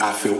I feel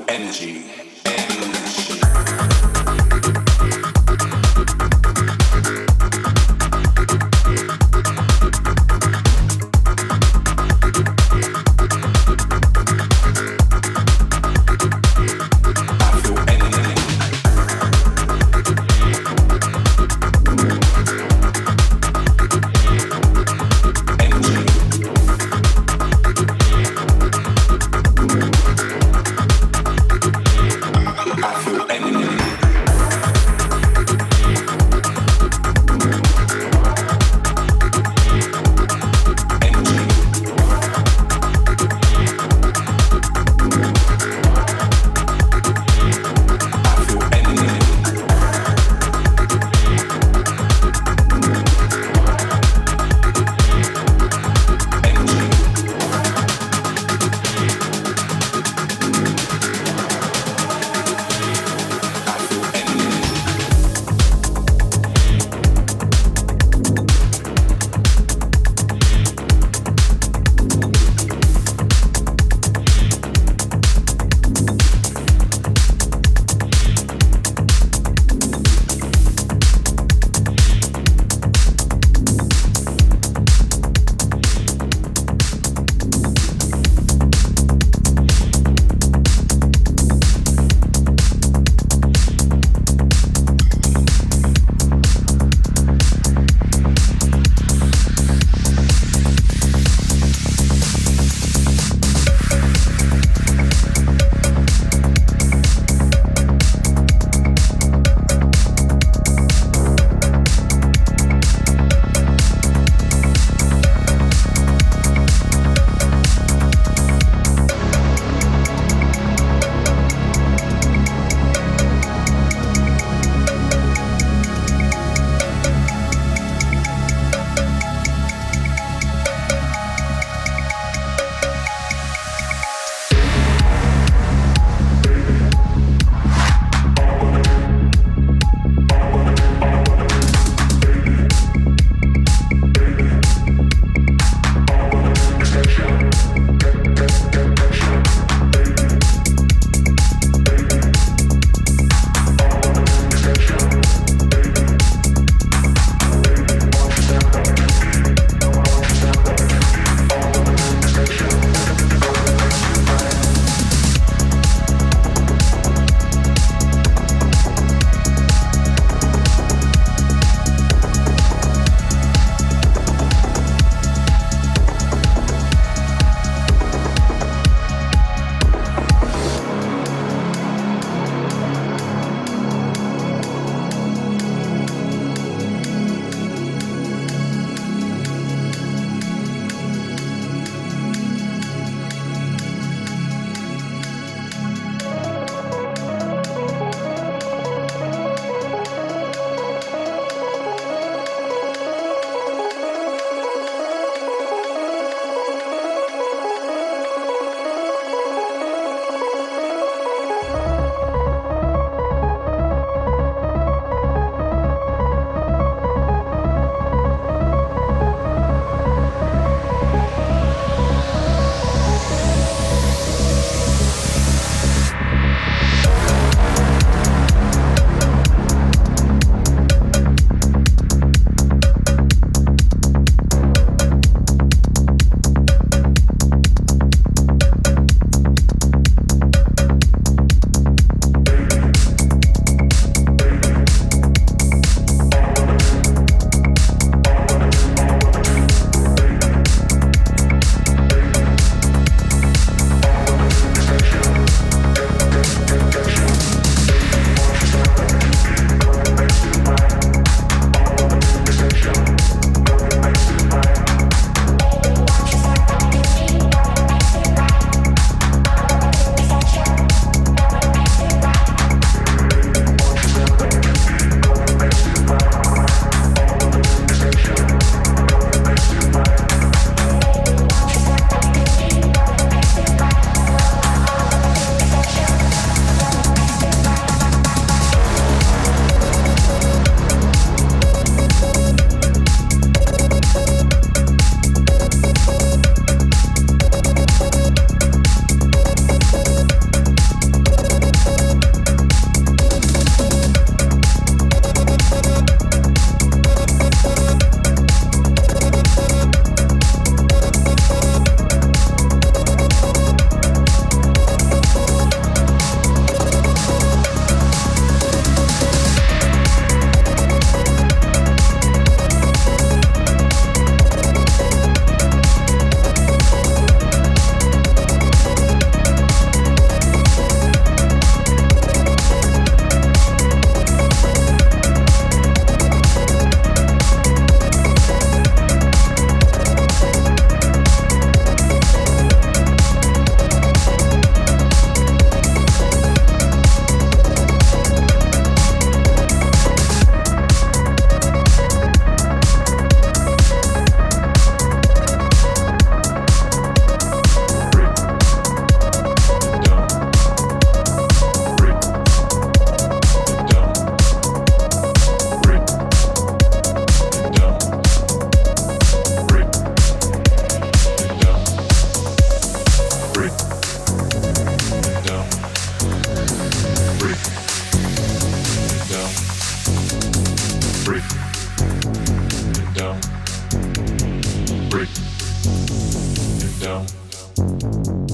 you